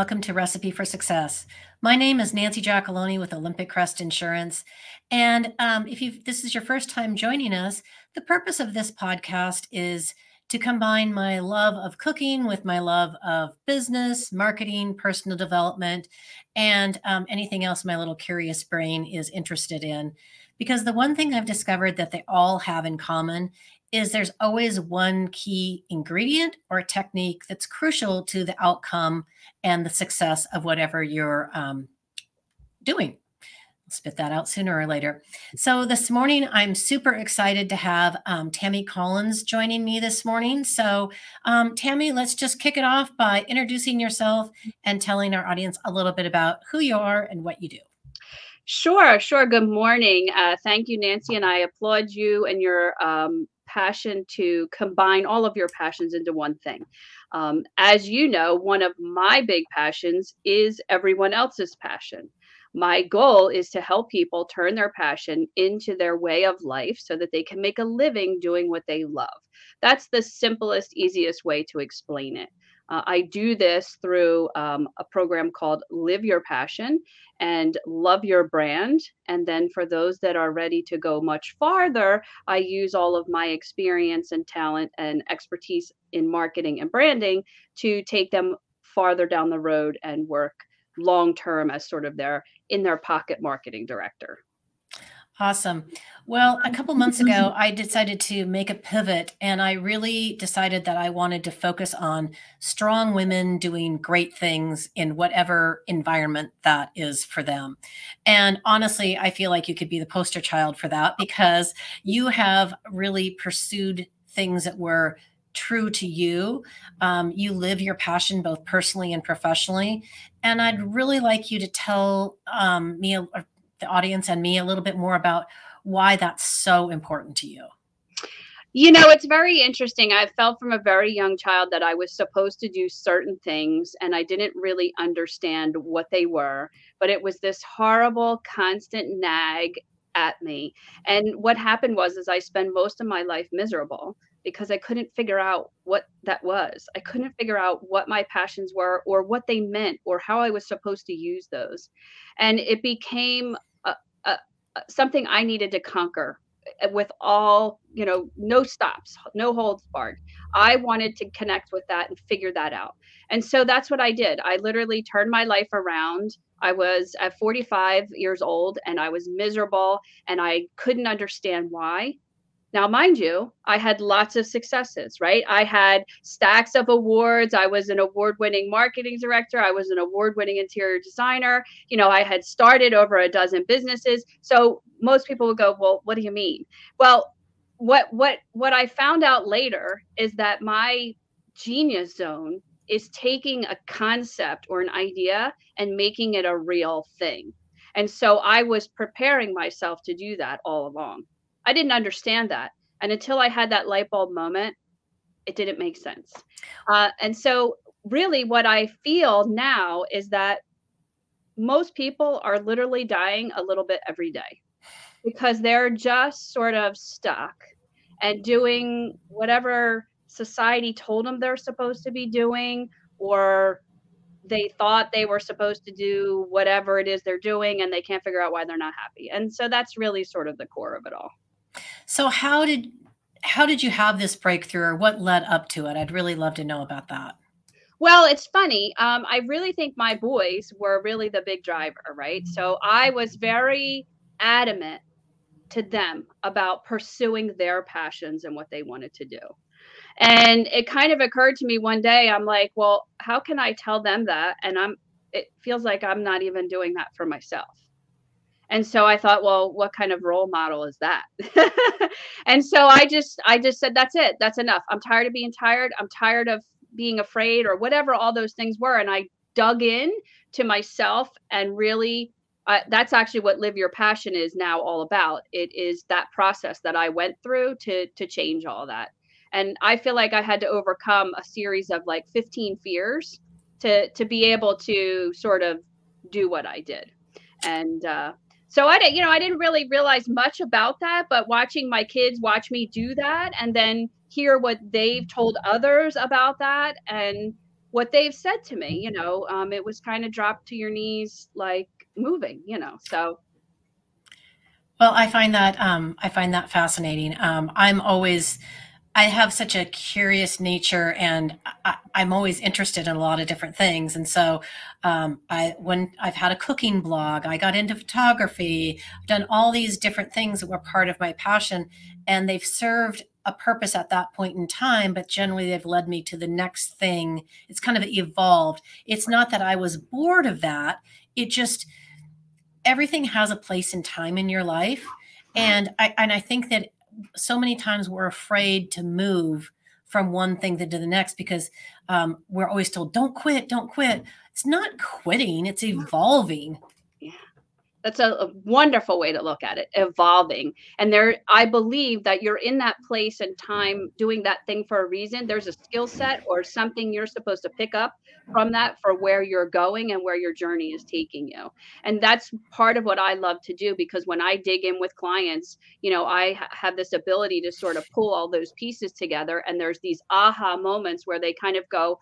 Welcome to Recipe for Success. My name is Nancy Giacalone with Olympic Crest Insurance. And um, if you this is your first time joining us, the purpose of this podcast is to combine my love of cooking with my love of business, marketing, personal development, and um, anything else my little curious brain is interested in. Because the one thing I've discovered that they all have in common is there's always one key ingredient or technique that's crucial to the outcome and the success of whatever you're um, doing. I'll spit that out sooner or later. So this morning, I'm super excited to have um, Tammy Collins joining me this morning. So, um, Tammy, let's just kick it off by introducing yourself and telling our audience a little bit about who you are and what you do. Sure, sure. Good morning. Uh, thank you, Nancy, and I applaud you and your um, passion to combine all of your passions into one thing. Um, as you know, one of my big passions is everyone else's passion. My goal is to help people turn their passion into their way of life so that they can make a living doing what they love. That's the simplest, easiest way to explain it. Uh, I do this through um, a program called Live Your Passion and Love Your Brand. And then for those that are ready to go much farther, I use all of my experience and talent and expertise in marketing and branding to take them farther down the road and work long term as sort of their in their pocket marketing director. Awesome. Well, a couple months ago, I decided to make a pivot and I really decided that I wanted to focus on strong women doing great things in whatever environment that is for them. And honestly, I feel like you could be the poster child for that because you have really pursued things that were true to you. Um, you live your passion both personally and professionally. And I'd really like you to tell um, me, the audience and me a little bit more about why that's so important to you. You know, it's very interesting. I felt from a very young child that I was supposed to do certain things and I didn't really understand what they were, but it was this horrible constant nag at me. And what happened was is I spent most of my life miserable because I couldn't figure out what that was. I couldn't figure out what my passions were or what they meant or how I was supposed to use those. And it became something I needed to conquer eh, with all, you know, no stops, no holds barred. I wanted to connect with that and figure that out. And so that's what I did. I literally turned my life around. I was at 45 years old and I was miserable and I couldn't understand why. Now, mind you, I had lots of successes, right? I had stacks of awards. I was an award winning marketing director. I was an award winning interior designer. You know, I had started over a dozen businesses. So most people would go, Well, what do you mean? Well, what what what I found out later is that my genius zone is taking a concept or an idea and making it a real thing. And so I was preparing myself to do that all along. I didn't understand that. And until I had that light bulb moment, it didn't make sense. Uh, and so, really, what I feel now is that most people are literally dying a little bit every day because they're just sort of stuck and doing whatever society told them they're supposed to be doing or they thought they were supposed to do whatever it is they're doing and they can't figure out why they're not happy. And so that's really sort of the core of it all. So how did how did you have this breakthrough or what led up to it? I'd really love to know about that. Well, it's funny. Um, I really think my boys were really the big driver, right? So I was very adamant to them about pursuing their passions and what they wanted to do. And it kind of occurred to me one day, I'm like, well, how can I tell them that? And I'm, it feels like I'm not even doing that for myself. And so I thought, well, what kind of role model is that? and so I just I just said that's it. That's enough. I'm tired of being tired. I'm tired of being afraid or whatever all those things were and I dug in to myself and really uh, that's actually what live your passion is now all about. It is that process that I went through to to change all that. And I feel like I had to overcome a series of like 15 fears to to be able to sort of do what I did. And uh, so I didn't, you know, I didn't really realize much about that, but watching my kids watch me do that and then hear what they've told others about that and what they've said to me. You know, um, it was kind of dropped to your knees, like moving. You know, so. Well, I find that um, I find that fascinating. Um, I'm always I have such a curious nature, and I, am always interested in a lot of different things. And so, um, I when I've had a cooking blog, I got into photography, done all these different things that were part of my passion, and they've served a purpose at that point in time. But generally, they've led me to the next thing. It's kind of evolved. It's not that I was bored of that. It just everything has a place and time in your life, and I and I think that so many times we're afraid to move from one thing to the next because um, we're always told, don't quit, don't quit. It's not quitting, it's evolving. That's a, a, wonderful way to look at it, evolving. And there, I believe that you're in that place and time doing that thing for a reason. There's a skill set or something you're supposed to pick up from that for where you're going and where your journey is taking you. And that's part of what I love to do because when I dig in with clients, you know, I ha- have this ability to sort of pull all those pieces together. And there's these aha moments where they kind of go,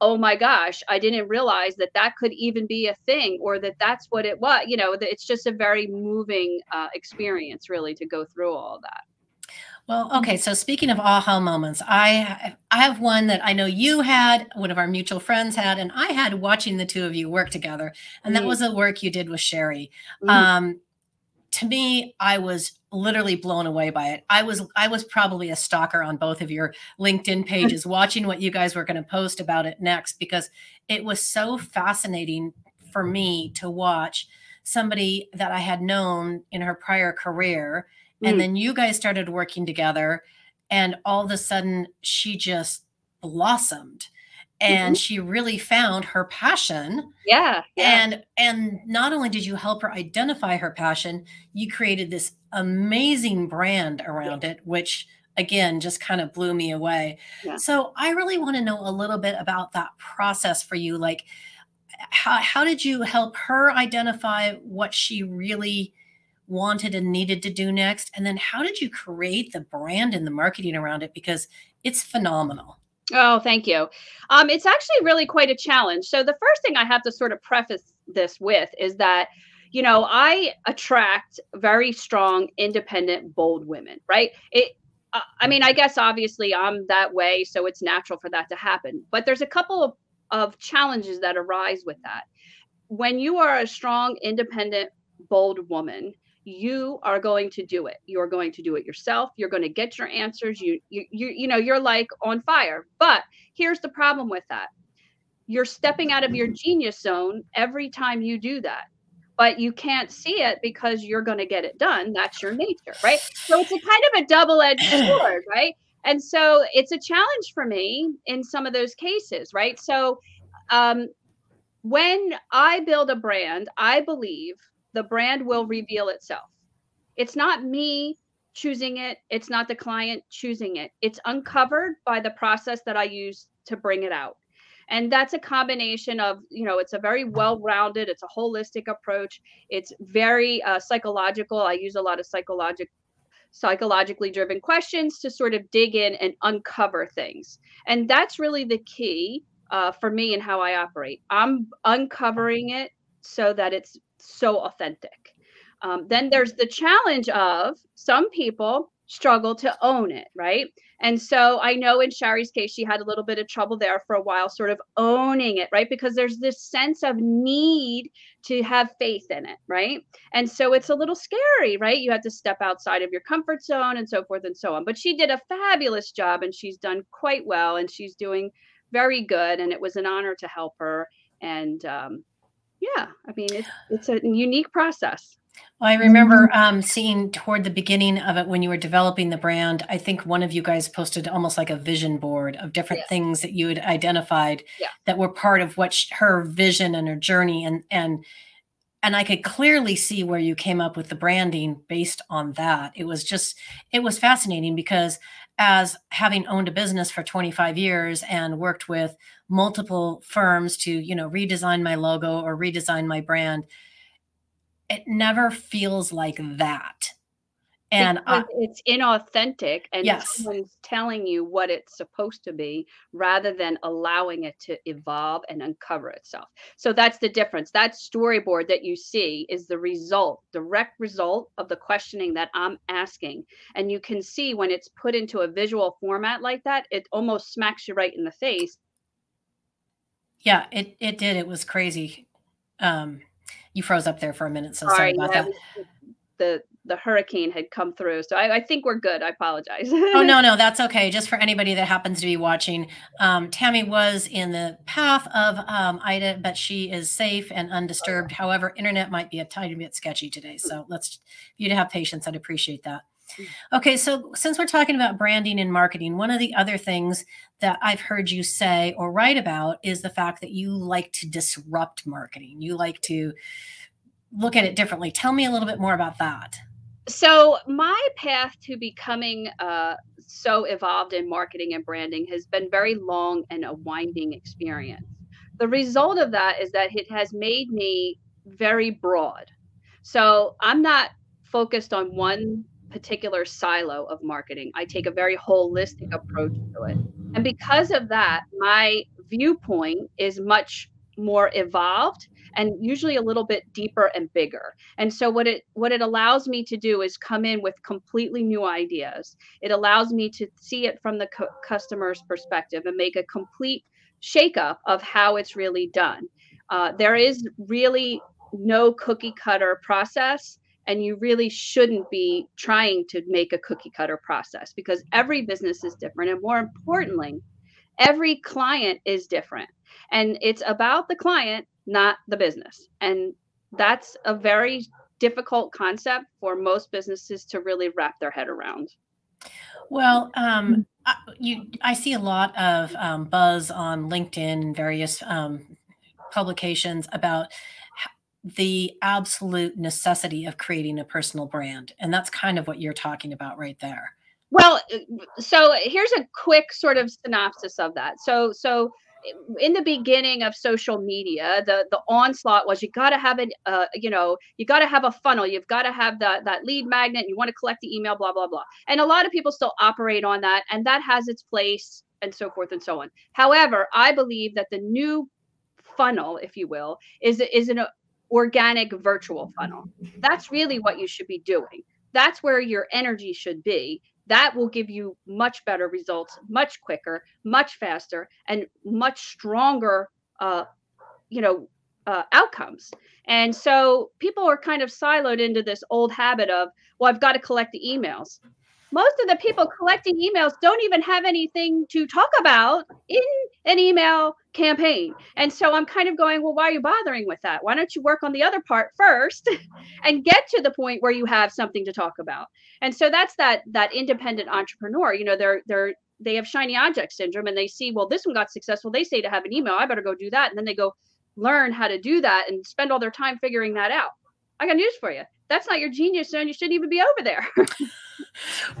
oh my gosh i didn't realize that that could even be a thing or that that's what it was you know it's just a very moving uh, experience really to go through all that well okay so speaking of aha moments i i have one that i know you had one of our mutual friends had and i had watching the two of you work together and that mm. was the work you did with sherry mm. um, to me i was literally blown away by it i was i was probably a stalker on both of your linkedin pages watching what you guys were going to post about it next because it was so fascinating for me to watch somebody that i had known in her prior career and mm. then you guys started working together and all of a sudden she just blossomed and mm-hmm. she really found her passion yeah, yeah, and and not only did you help her identify her passion you created this amazing brand around yeah. it which again just kind of blew me away yeah. so i really want to know a little bit about that process for you like how, how did you help her identify what she really wanted and needed to do next and then how did you create the brand and the marketing around it because it's phenomenal Oh, thank you. Um, it's actually really quite a challenge. So, the first thing I have to sort of preface this with is that, you know, I attract very strong, independent, bold women, right? It, uh, I mean, I guess obviously I'm that way, so it's natural for that to happen. But there's a couple of, of challenges that arise with that. When you are a strong, independent, bold woman, you are going to do it. You're going to do it yourself. You're going to get your answers. You you you, you know you're like on fire. But here's the problem with that. You're stepping out of your genius zone every time you do that. But you can't see it because you're going to get it done. That's your nature right? So it's a kind of a double-edged sword right? And so it's a challenge for me in some of those cases right? So um, when i build a brand i believe the brand will reveal itself. It's not me choosing it, it's not the client choosing it. It's uncovered by the process that I use to bring it out. And that's a combination of, you know, it's a very well rounded, it's a holistic approach. It's very uh, psychological. I use a lot of psychologic psychologically driven questions to sort of dig in and uncover things. And that's really the key uh, for me and how I operate. I'm uncovering it so that it's so authentic. Um, then there's the challenge of some people struggle to own it, right? And so I know in Sherry's case, she had a little bit of trouble there for a while, sort of owning it, right? Because there's this sense of need to have faith in it, right? And so it's a little scary, right? You have to step outside of your comfort zone and so forth and so on. But she did a fabulous job and she's done quite well and she's doing very good. And it was an honor to help her. And um, yeah i mean it's it's a unique process well, I remember um, seeing toward the beginning of it when you were developing the brand. I think one of you guys posted almost like a vision board of different things that you had identified yeah. that were part of what she, her vision and her journey, and and and I could clearly see where you came up with the branding based on that. It was just it was fascinating because as having owned a business for 25 years and worked with multiple firms to you know redesign my logo or redesign my brand it never feels like that And I, it's inauthentic and Yes. someone's telling you what it's supposed to be rather than allowing it to evolve and uncover itself. So that's the difference. That storyboard that you see is the result, direct result of the questioning that I'm asking. And you can see when it's put into a visual format like that, it almost smacks you right in the face. yeah, it it did. It was crazy. Um, you froze up there for a minute, so sorry Sorry, about yeah, that. the the hurricane had come through. So I, I think we're good. I apologize. Oh no, no, that's okay. Just for anybody that happens to be watching, um, Tammy was in the path of um, Ida, but she is safe and undisturbed. However, internet might be a tiny bit sketchy today, so let's if you'd have patience. I'd appreciate that. Okay, so since we're talking about branding and marketing, one of the other things that I've heard you say or write about is the fact that you like to disrupt marketing. You like to look at it differently. Tell me a little bit more about that. So my path to becoming uh, so evolved in marketing and branding has been very long and a winding experience. The result of that is that it has made me very broad. So i'm not focused on one particular silo of marketing. I take a very holistic approach to it. And because of that my viewpoint is much more evolved and usually a little bit deeper and bigger. And so what it what it allows me to do is come in with completely new ideas. It allows me to see it from the cu- customer's perspective and make a complete shakeup of how it's really done. Uh, there is really no cookie cutter process and you really shouldn't be trying to make a cookie cutter process because every business is different and more importantly every client is different and it's about the client not the business and that's a very difficult concept for most businesses to really wrap their head around Well, um, I, you, I see a lot of um, buzz on LinkedIn and various um, publications about the absolute necessity of creating a personal brand, and that's kind of what you're talking about right there. Well, uh, so here's a quick sort of synopsis of that. So, so in the beginning of social media, the the onslaught was you got to have an, uh, you know, you got to have a funnel. You've got to have that that lead magnet. You want to collect the email, blah blah blah. And a lot of people still operate on that, and that has its place, and so forth and so on. However, I believe that the new funnel, if you will, is is an organic virtual funnel. That's really what you should be doing. That's where your energy should be that will give you much better results much quicker much faster and much stronger uh, you know uh, outcomes. And so people are kind of siloed into this old habit of well i've got to collect the emails. Most of the people collecting emails don't even have anything to talk about in an email campaign. And so i'm kind of going well why are you bothering with that? Why don't you work on the other part first and get to the point where you have something to talk about? And so that's that that independent entrepreneur you know they're they're they have shiny object syndrome and they see well this one got successful. They say to have an email i better go do that. And then they go learn how to do that and spend all their time figuring that out i got news for you. That's not your genius zone you shouldn't even be over there.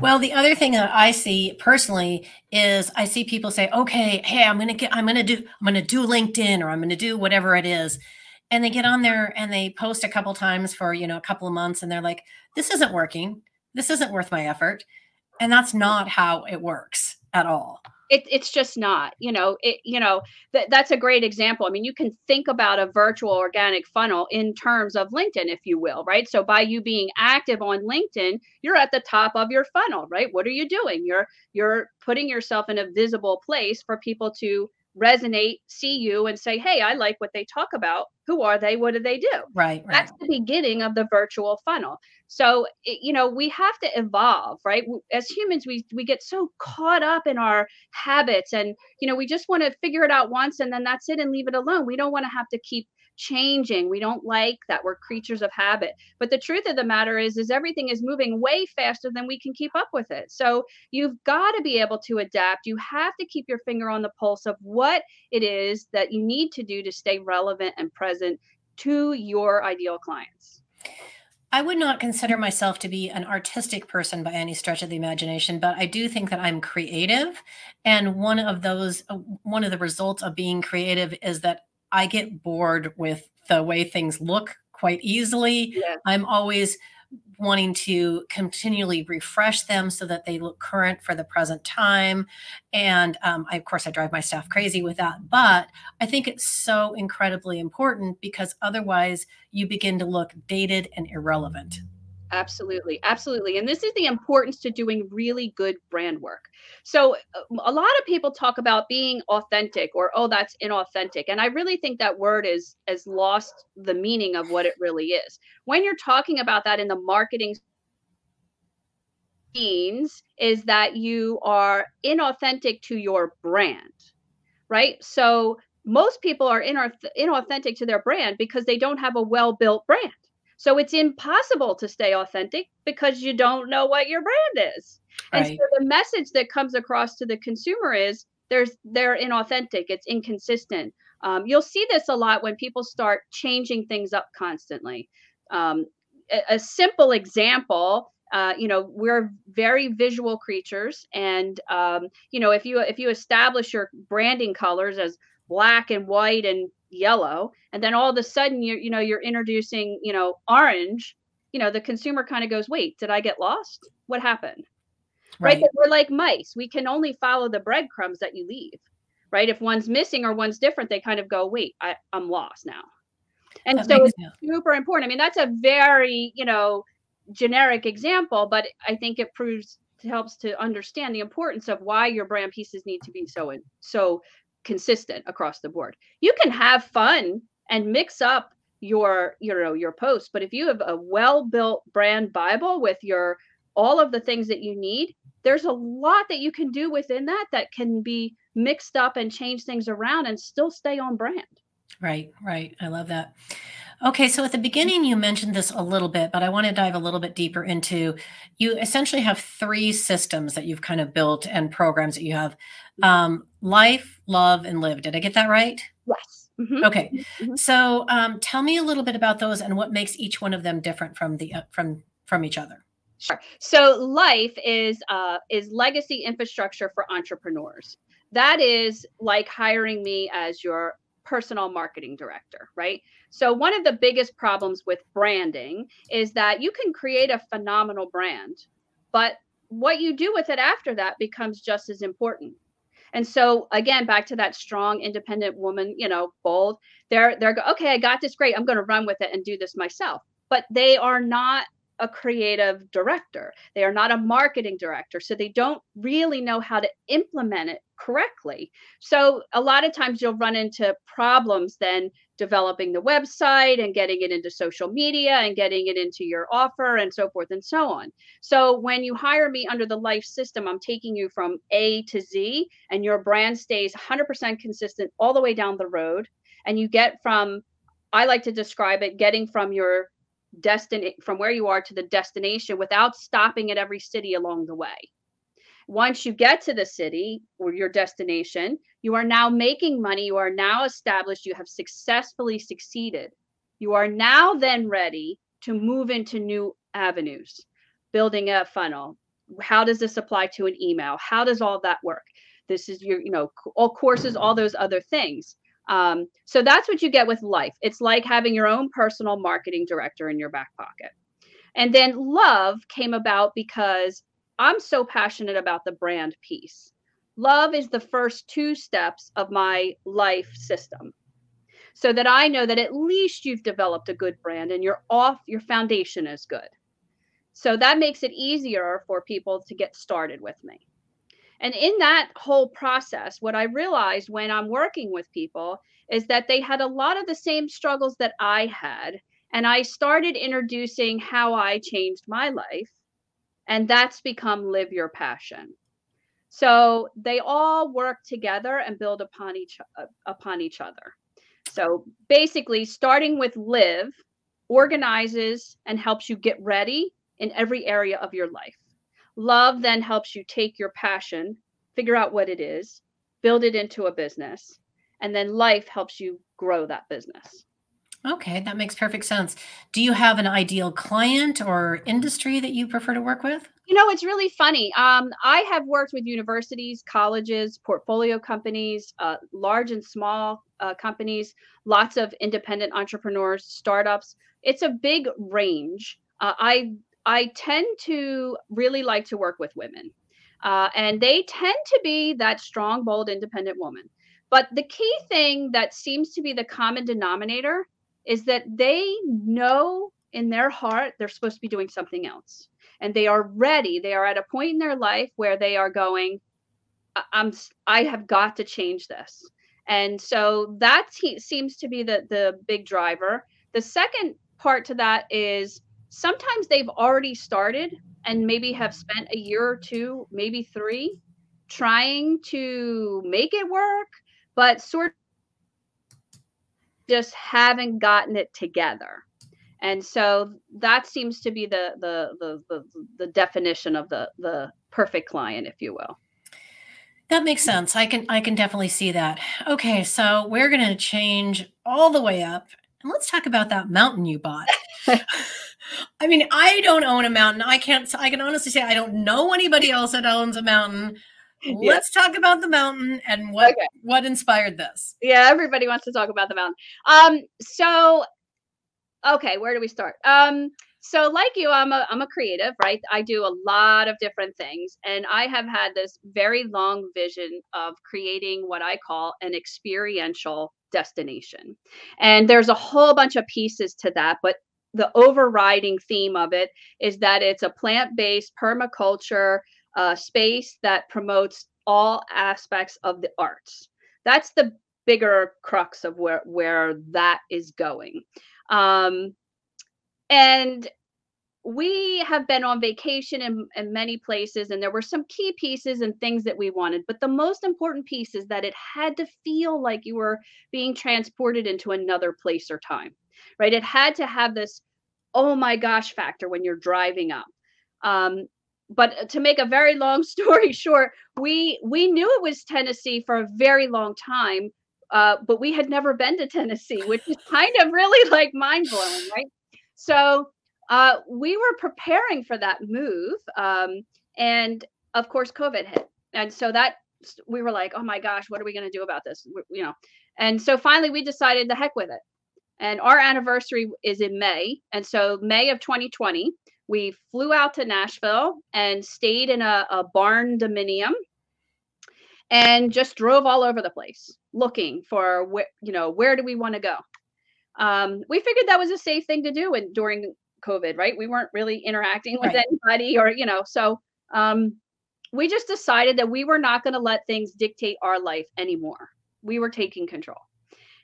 Well, the other thing that I see personally is I see people say, "Okay, hey, I'm gonna get, I'm gonna do, I'm gonna do LinkedIn, or I'm gonna do whatever it is," and they get on there and they post a couple times for you know a couple of months, and they're like, "This isn't working. This isn't worth my effort," and that's not how it works at all. It, it's just not you know it you know that that's a great example. I mean you can think about a virtual organic funnel in terms of linkedin if you will right? So by you being active on linkedin you're at the top of your funnel right? What are you doing? You're you're putting yourself in a visible place for people to resonate see you and say hey i like what they talk about. Who are they? What do they do? Right, right. that's the beginning of the virtual funnel. So it, you know we have to evolve right? As humans we we get so caught up in our habits and you know we just want to figure it out once and then that's it and leave it alone. We don't want to have to keep changing. We don't like that we're creatures of habit. But the truth of the matter is is everything is moving way faster than we can keep up with it. So you've got to be able to adapt. You have to keep your finger on the pulse of what it is that you need to do to stay relevant and present to your ideal clients. I would not consider myself to be an artistic person by any stretch of the imagination, but I do think that I'm creative. And one of those, uh, one of the results of being creative is that I get bored with the way things look quite easily. yeah I'm always wanting to continually refresh them so that they look current for the present time. And um, I, of course, I drive my staff crazy with that. But I think it's so incredibly important because otherwise you begin to look dated and irrelevant. Absolutely. Absolutely. And this is the importance to doing really good brand work. So, uh, a lot of people talk about being authentic or, oh, that's inauthentic. And I really think that word is has lost the meaning of what it really is. When you're talking about that in the marketing means is that you are inauthentic to your brand, right? So, most people are inauthentic to their brand because they don't have a well built brand so it's impossible to stay authentic because you don't know what your brand is. Right. And so the message that comes across to the consumer is there's they're inauthentic, it's inconsistent. Um, you'll see this a lot when people start changing things up constantly. Um, a, a, simple example uh, you know we're very visual creatures and um, you know if you if you establish your branding colors as black and white and yellow and then all of a sudden you're you know you're introducing you know orange you know the consumer kind of goes wait did i get lost? What happened? Right, right? we're like mice. We can only follow the breadcrumbs that you leave right? If one's missing or one's different they kind of go wait I, i'm lost now. And that so it's sense. super important. I mean that's a very you know generic example but i think it proves helps to understand the importance of why your brand pieces need to be so so consistent across the board. You can have fun and mix up your you know your posts, but if you have a well-built brand bible with your all of the things that you need, there's a lot that you can do within that that can be mixed up and change things around and still stay on brand. Right, right. I love that. Okay, so at the beginning you mentioned this a little bit, but I want to dive a little bit deeper into you essentially have three systems that you've kind of built and programs that you have um, life, love, and live. Did I get that right? Yes. Mm-hmm. Okay. Mm-hmm. So um, tell me a little bit about those and what makes each one of them different from the uh, from from each other. Sure. So life is uh, is legacy infrastructure for entrepreneurs. That is like hiring me as your personal marketing director, right? So, one of the biggest problems with branding is that you can create a phenomenal brand, but what you do with it after that becomes just as important. And so again, back to that strong, independent woman, you know, bold. They're they're okay. I got this. Great. I'm going to run with it and do this myself. But they are not a creative director. They are not a marketing director. So they don't really know how to implement it correctly. So a lot of times you'll run into problems then developing the website and getting it into social media and getting it into your offer and so forth and so on. So when you hire me under the life system, I'm taking you from A to Z and your brand stays 100% consistent all the way down the road. And you get from, I like to describe it, getting from your destination from where you are to the destination without stopping at every city along the way. Once you get to the city or your destination, you are now making money. You are now established. You have successfully succeeded. You are now then ready to move into new avenues, building a funnel. How does this apply to an email? How does all that work? This is your, you know, all courses, all those other things. Um, so that's what you get with life. It's like having your own personal marketing director in your back pocket. And then love came about because I'm so passionate about the brand piece. Love is the first two steps of my life system. So that I know that at least you've developed a good brand and you're off, your foundation is good. So that makes it easier for people to get started with me. And in that whole process, what I realized when I'm working with people is that they had a lot of the same struggles that I had. And I started introducing how I changed my life. And that's become Live Your Passion. So they all work together and build upon each upon each other. So basically, starting with Live organizes and helps you get ready in every area of your life. Love then helps you take your passion, figure out what it is, build it into a business, and then life helps you grow that business. Okay, that makes perfect sense. Do you have an ideal client or industry that you prefer to work with? You know, it's really funny. Um, I have worked with universities, colleges, portfolio companies, uh, large and small uh, companies, lots of independent entrepreneurs, startups. It's a big range uh, I I tend to really like to work with women, uh, and they tend to be that strong, bold, independent woman. But the key thing that seems to be the common denominator is that they know in their heart they're supposed to be doing something else, and they are ready. They are at a point in their life where they are going, "I'm I have got to change this." And so that seems to be the the big driver. The second part to that is sometimes they've already started and maybe have spent a year or two, maybe three, trying to make it work, but sort of just haven't gotten it together. And so that seems to be the the the the, the definition of the the perfect client, if you will. That makes sense. I can I can definitely see that. Okay, so we're going to change all the way up and let's talk about that mountain you bought. I mean, I don't own a mountain. I can't I can honestly say I don't know anybody else that owns a mountain. Yeah. Let's talk about the mountain and what okay. what inspired this. Yeah, everybody wants to talk about the mountain. Um so okay, where do we start? Um so like you i'm a i'm a creative right i do a lot of different things and i have had this very long vision of creating what i call an experiential destination and there's a whole bunch of pieces to that but the overriding theme of it is that it's a plant-based permaculture uh, space that promotes all aspects of the arts. That's the bigger crux of where where that is going. Um, and we have been on vacation in, in many places and there were some key pieces and things that we wanted but the most important piece is that it had to feel like you were being transported into another place or time right it had to have this oh my gosh factor when you're driving up um, but to make a very long story short we we knew it was tennessee for a very long time uh, but we had never been to tennessee which is kind of really like mind-blowing right so uh, we were preparing for that move. Um, and of course, COVID hit. And so that we were like, oh my gosh, what are we going to do about this? You know, and so finally we decided the heck with it. And our anniversary is in May. And so, May of 2020, we flew out to Nashville and stayed in a, a barndominium and just drove all over the place looking for where, you know, where do we want to go? um, we figured that was a safe thing to do and during COVID, right? We weren't really interacting with right. anybody or, you know, so um, we just decided that we were not going to let things dictate our life anymore. We were taking control.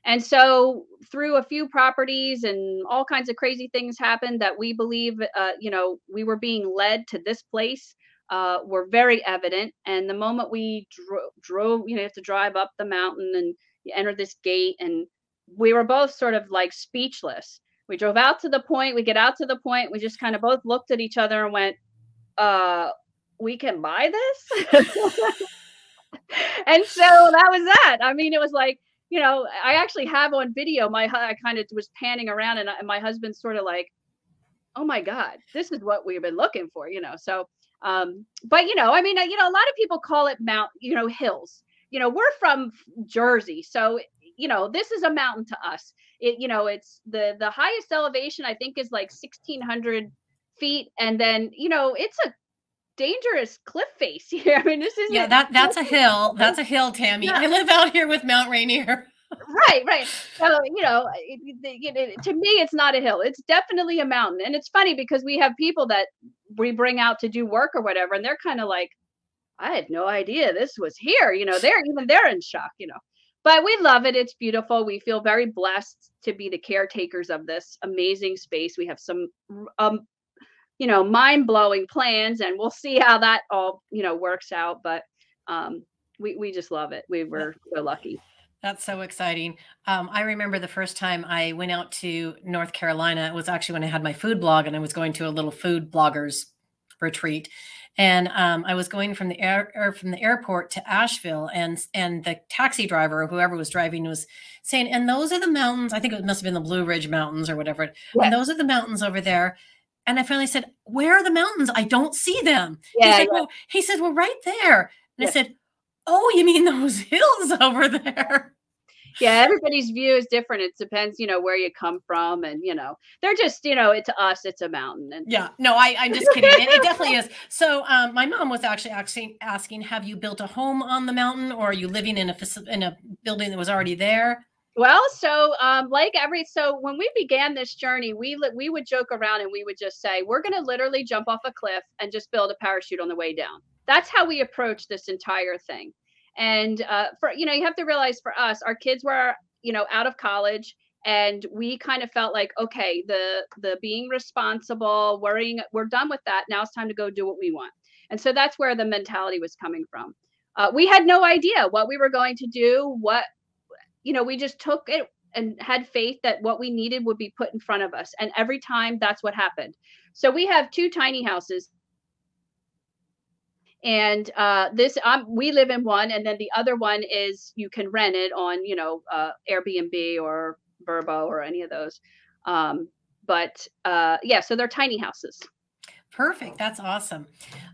And so, through a few properties and all kinds of crazy things happened that we believe, uh, you know, we were being led to this place uh, were very evident. And the moment we dro- drove, you know, you have to drive up the mountain and you enter this gate and we were both sort of like speechless. We drove out to the point, we get out to the point, we just kind of both looked at each other and went, uh, we can buy this. and so that was that. I mean, it was like, you know, I actually have on video, my, I kind of was panning around and, and my husband's sort of like, oh my God, this is what we've been looking for, you know? So, um, but you know, I mean, you know, a lot of people call it Mount, you know, hills, you know, we're from Jersey. So you know this is a mountain to us it you know it's the the highest elevation i think is like 1600 feet and then you know it's a dangerous cliff face here. I mean this is yeah that that's a hill that's a hill tammy. Yeah. i live out here with mount rainier. Right right. So you know it, it, to me it's not a hill. It's definitely a mountain. And it's funny because we have people that we bring out to do work or whatever and they're kind of like i had no idea this was here. You know they're even they're in shock you know. But we love it. It's beautiful. We feel very blessed to be the caretakers of this amazing space. We have some um you know mind-blowing plans and we'll see how that all you know works out but um we we just love it. We were so lucky. That's so exciting. Um, I remember the first time I went out to North Carolina. It was actually when I had my food blog and I was going to a little food bloggers retreat and um, I was going from the air or from the airport to Asheville, and and the taxi driver or whoever was driving was saying, "And those are the mountains. I think it must have been the Blue Ridge Mountains or whatever. Yeah. And those are the mountains over there." And I finally said, "Where are the mountains? I don't see them." Yeah, he said, yeah. "Well," he said, "Well, right there." And I said, "Oh, you mean those hills over there?" yeah, everybody's view is different. It depends, you know, where you come from, and you know, they're just, you know, to us, it's a mountain. And yeah, no, I, I'm just kidding. it, it definitely is. So, um, my mom was actually actually asking, have you built a home on the mountain, or are you living in a in a building that was already there? Well, so um, like every so when we began this journey, we we would joke around and we would just say we're going to literally jump off a cliff and just build a parachute on the way down. That's how we approach this entire thing. And uh, for you know, you have to realize for us, our kids were you know out of college, and we kind of felt like okay, the the being responsible, worrying, we're done with that. Now it's time to go do what we want. And so that's where the mentality was coming from. Uh, we had no idea what we were going to do, what you know, we just took it and had faith that what we needed would be put in front of us. And every time that's what happened. So we have two tiny houses. And uh, this, um, we live in one, and then the other one is you can rent it on, you know, uh, Airbnb or Vrbo or any of those. Um, but uh, yeah, so they're tiny houses. Perfect. That's awesome.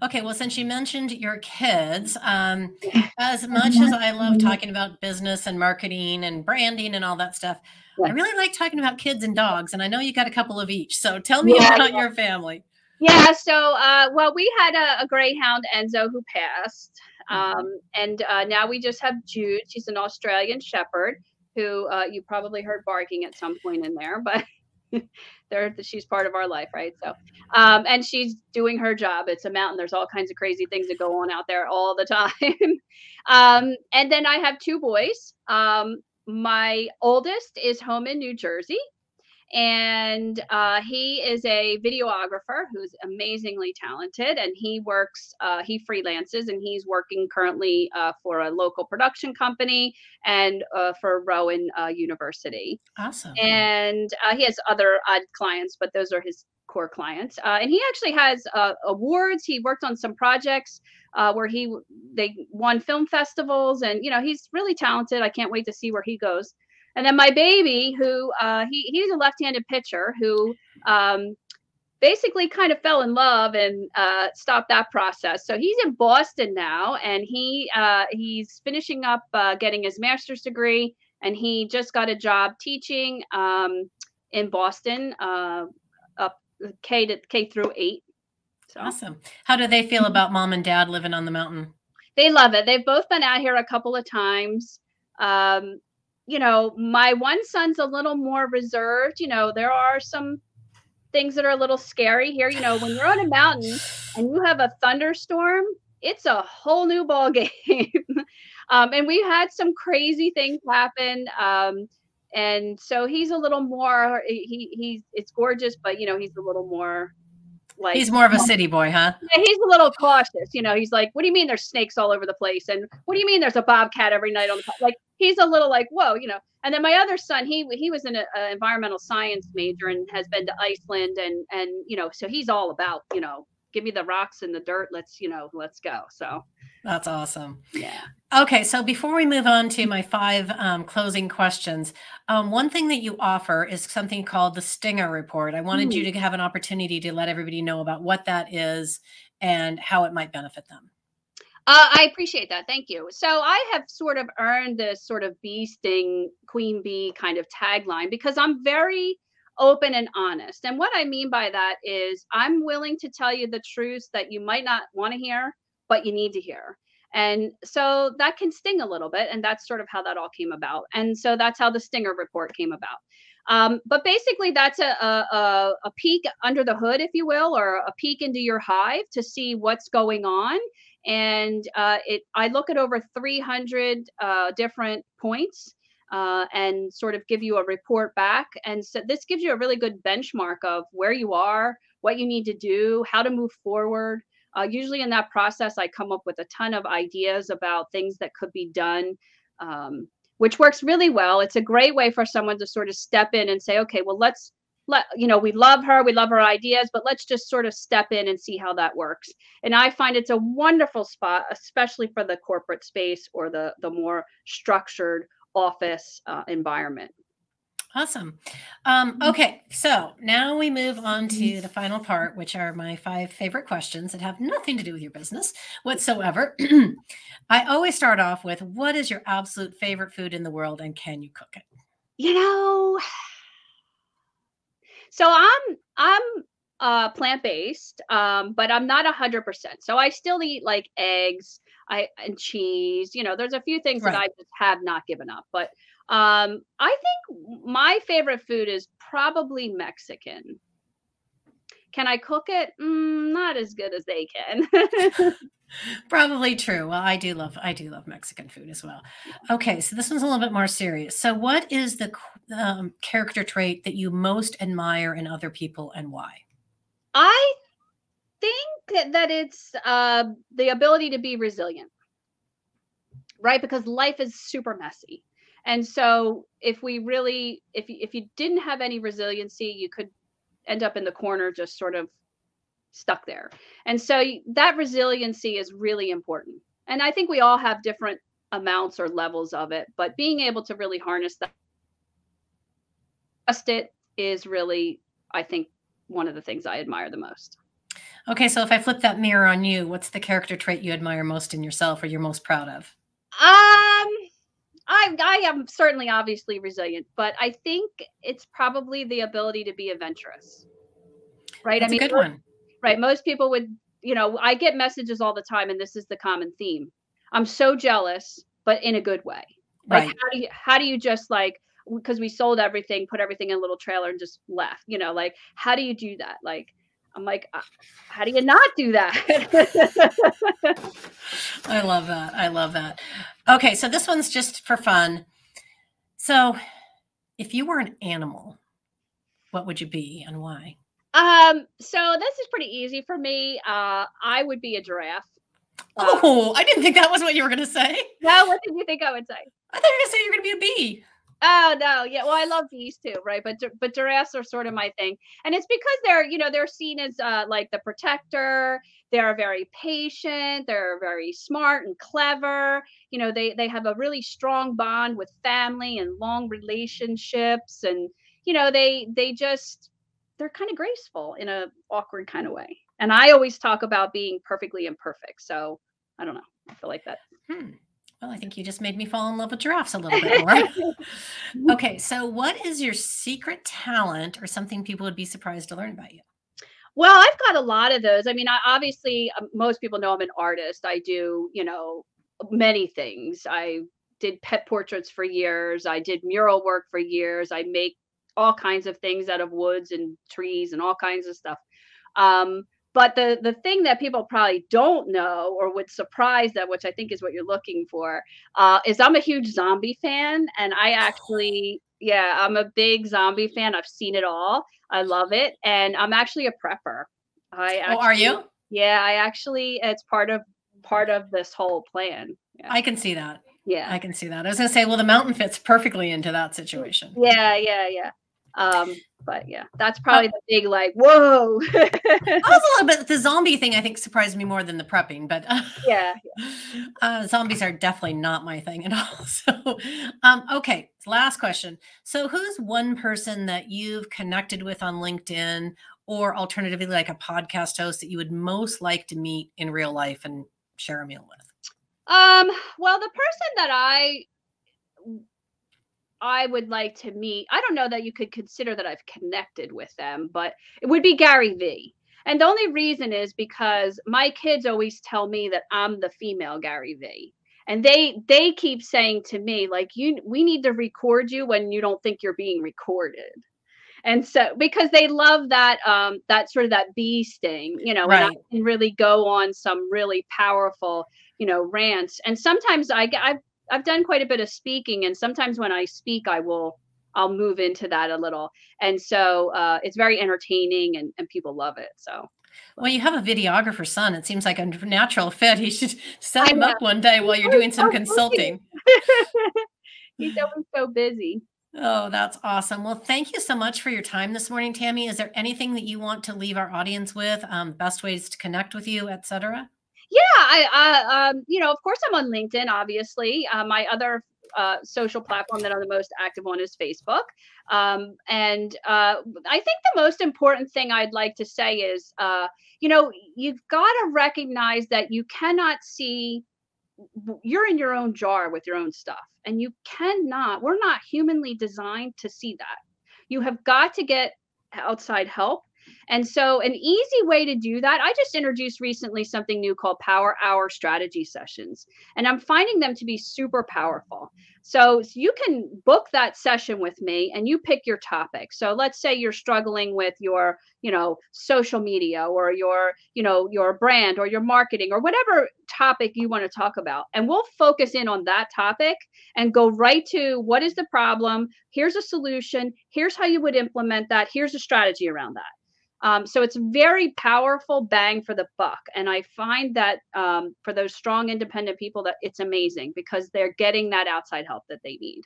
Okay. Well, since you mentioned your kids, um, as much as I love talking about business and marketing and branding and all that stuff, I really like talking about kids and dogs. And I know you got a couple of each. So tell me yeah, about yeah. your family. Yeah. So, uh, well, we had a, a, greyhound, Enzo, who passed. Um, and uh, now we just have Jude. She's an Australian Shepherd who uh, you probably heard barking at some point in there, but there she's part of our life right? So um and she's doing her job. It's a mountain. There's all kinds of crazy things that go on out there all the time. Um and then i have two boys. Um my oldest is home in new jersey and uh, he is a videographer who's amazingly talented and he works uh, he freelances and he's working currently uh, for a local production company and uh, for rowan uh, university. Awesome. And uh, he has other odd clients but those are his core clients. And he actually has awards. He worked on some projects where he they won film festivals and you know he's really talented. I can't wait to see where he goes and then my baby, who uh, he he's a left-handed pitcher who um, basically kind of fell in love and uh, stopped that process. So he's in Boston now, and he uh, he's finishing up uh, getting his master's degree, and he just got a job teaching um, in Boston, uh, up K to K through eight. So. Awesome. How do they feel about mom and dad living on the mountain? They love it. They've both been out here a couple of times. Um, you know, my one son's a little more reserved. You know, there are some things that are a little scary here. You know, when you're on a mountain and you have a thunderstorm, it's a whole new ball game. um, and we've had some crazy things happen. Um, and so he's a little more he he's it's gorgeous, but you know, he's a little more like he's more of a city boy, huh? Yeah, he's a little cautious. You know, he's like, "What do you mean there's snakes all over the place?" And "What do you mean there's a bobcat every night on the like?" He's a little like, "Whoa," you know. And then my other son, he he was an environmental science major and has been to Iceland, and and you know, so he's all about you know give me the rocks and the dirt. Let's, you know, let's go. So that's awesome. Yeah. Okay. So before we move on to my five um, closing questions, um, one thing that you offer is something called the Stinger Report. I wanted mm. you to have an opportunity to let everybody know about what that is and how it might benefit them. Uh, I appreciate that. Thank you. So I have sort of earned this sort of bee sting, queen bee kind of tagline because I'm very open and honest. And what I mean by that is I'm willing to tell you the truths that you might not want to hear, but you need to hear. And so that can sting a little bit. And that's sort of how that all came about. And so that's how the Stinger report came about. Um, but basically, that's a, a, a peek under the hood, if you will, or a peek into your hive to see what's going on. And uh, it, I look at over 300 uh, different points uh, and sort of give you a report back. And so this gives you a really good benchmark of where you are, what you need to do, how to move forward. Uh, usually in that process, I come up with a ton of ideas about things that could be done, um, which works really well. It's a great way for someone to sort of step in and say, okay, well, let's let you know we love her we love her ideas but let's just sort of step in and see how that works and i find it's a wonderful spot especially for the corporate space or the the more structured office uh, environment. Awesome. Um, Mm-hmm. okay, so now we move on to the final part, which are my five favorite questions that have nothing to do with your business whatsoever. I always start off with what is your absolute favorite food in the world and can you cook it? You know, so I'm I'm uh plant-based, um, but I'm not a hundred percent. So I still eat like eggs, I and cheese. You know, there's a few things that I just have not given up. But um, I think my favorite food is probably Mexican. Can I cook it? Mm, not as good as they can. Probably true. Well, I do love I do love Mexican food as well. Okay, so this one's a little bit more serious. So, what is the um, character trait that you most admire in other people and why? I think that it's uh, the ability to be resilient, right? Because life is super messy. And so if we really if if you didn't have any resiliency, you could end up in the corner just sort of stuck there. And so that resiliency is really important. And I think we all have different amounts or levels of it, but being able to really harness that trust it is really I think one of the things I admire the most. Okay, so if I flip that mirror on you, what's the character trait you admire most in yourself or you're most proud of? Um, I I am certainly obviously resilient, but I think it's probably the ability to be adventurous. Right? That's I a mean, good one. right, most people would, you know, I get messages all the time and this is the common theme. I'm so jealous, but in a good way. Like Right. how do you how do you just like because we sold everything, put everything in a little trailer and just left, you know, like how do you do that? Like I'm like, uh, how do you not do that? I love that. I love that. Okay, so this one's just for fun. So, if you were an animal, what would you be and why? Um, so this is pretty easy for me. Uh, I would be a giraffe. Uh, Oh, I didn't think that was what you were going to say. no, what did you think I would say? I thought you were going to say you're going to be a bee. Oh no, yeah. Well, I love bees too, right? But but giraffes are sort of my thing, and it's because they're you know they're seen as uh, like the protector. They're very patient. They're very smart and clever. You know, they they have a really strong bond with family and long relationships, and you know they they just they're kind of graceful in a awkward kind of way. And I always talk about being perfectly imperfect. So I don't know. I feel like that. Hmm. Well, I think you just made me fall in love with giraffes a little bit more. okay, so what is your secret talent or something people would be surprised to learn about you? Well, I've got a lot of those. I mean, I obviously um, most people know I'm an artist. I do, you know, many things. I did pet portraits for years. I did mural work for years. I make all kinds of things out of woods and trees and all kinds of stuff. Um, but the the thing that people probably don't know or would surprise them, which I think is what you're looking for, uh, is I'm a huge zombie fan, and I actually, yeah, I'm a big zombie fan. I've seen it all. I love it, and I'm actually a prepper. I Oh, are you? Yeah, I actually it's part of part of this whole plan. Yeah, I can see that. yeah, I can see that. I was going to say, well, the mountain fits perfectly into that situation. yeah, yeah, yeah. Um, but yeah, that's probably the big like whoa. I was a little bit the zombie thing. I think surprised me more than the prepping, but uh, yeah, uh, zombies are definitely not my thing at all. So, um, okay, last question. So, who's one person that you've connected with on LinkedIn, or alternatively, like a podcast host that you would most like to meet in real life and share a meal with? Um, well, the person that I I would like to meet, I don't know that you could consider that I've connected with them, but it would be Gary Vee. And the only reason is because my kids always tell me that I'm the female Gary Vee. And they they keep saying to me like you we need to record you when you don't think you're being recorded. And so because they love that um that sort of that bee sting, you know, and I can really go on some really powerful you know rants and sometimes i get i've i've done quite a bit of speaking and sometimes when i speak i will i'll move into that a little and so uh it's very entertaining and, and people love it so Well, you have a videographer son. It seems like a natural fit. He should set him up one day while you're doing some consulting. he's always so busy Oh, that's awesome. Well, thank you so much for your time this morning, Tammy. Is there anything that you want to leave our audience with? Um, best ways to connect with you, et cetera? Yeah i i um you know of course i'm on linkedin obviously uh, my other uh, social platform that I'm the most active on is Facebook. Um, and uh, I think the most important thing I'd like to say is, uh, you know, you've got to recognize that you cannot see you're in your own jar with your own stuff and you cannot we're not humanly designed to see that you have got to get outside help and so, an easy way to do that, I just introduced recently something new called Power Hour Strategy Sessions, and I'm finding them to be super powerful. So, you can book that session with me and you pick your topic. So, let's say you're struggling with your, you know, social media or your, you know, your brand or your marketing or whatever topic you want to talk about. And we'll focus in on that topic and go right to what is the problem? Here's a solution. Here's how you would implement that. Here's a strategy around that. Um, so it's very powerful bang for the buck. And I find that um, for those strong independent people that it's amazing because they're getting that outside help that they need.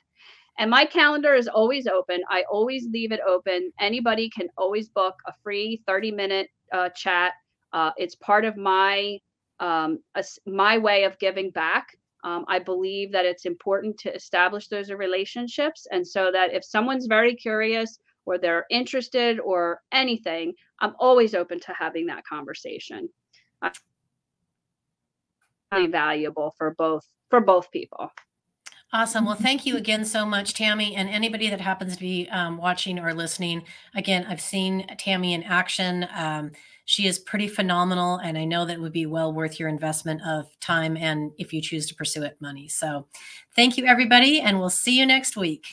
And my calendar is always open. I always leave it open. Anybody can always book a free 30 minute uh, chat. Uh, it's part of my um, a, my way of giving back. Um, I believe that it's important to establish those relationships, and so that if someone's very curious or they're interested or anything, I'm always open to having that conversation. Very valuable for both for both people. Awesome. Well, thank you again so much, Tammy, and anybody that happens to be um, watching or listening. Again, I've seen Tammy in action. Um, she is pretty phenomenal, and I know that would be well worth your investment of time and if you choose to pursue it, money. So, thank you, everybody, and we'll see you next week.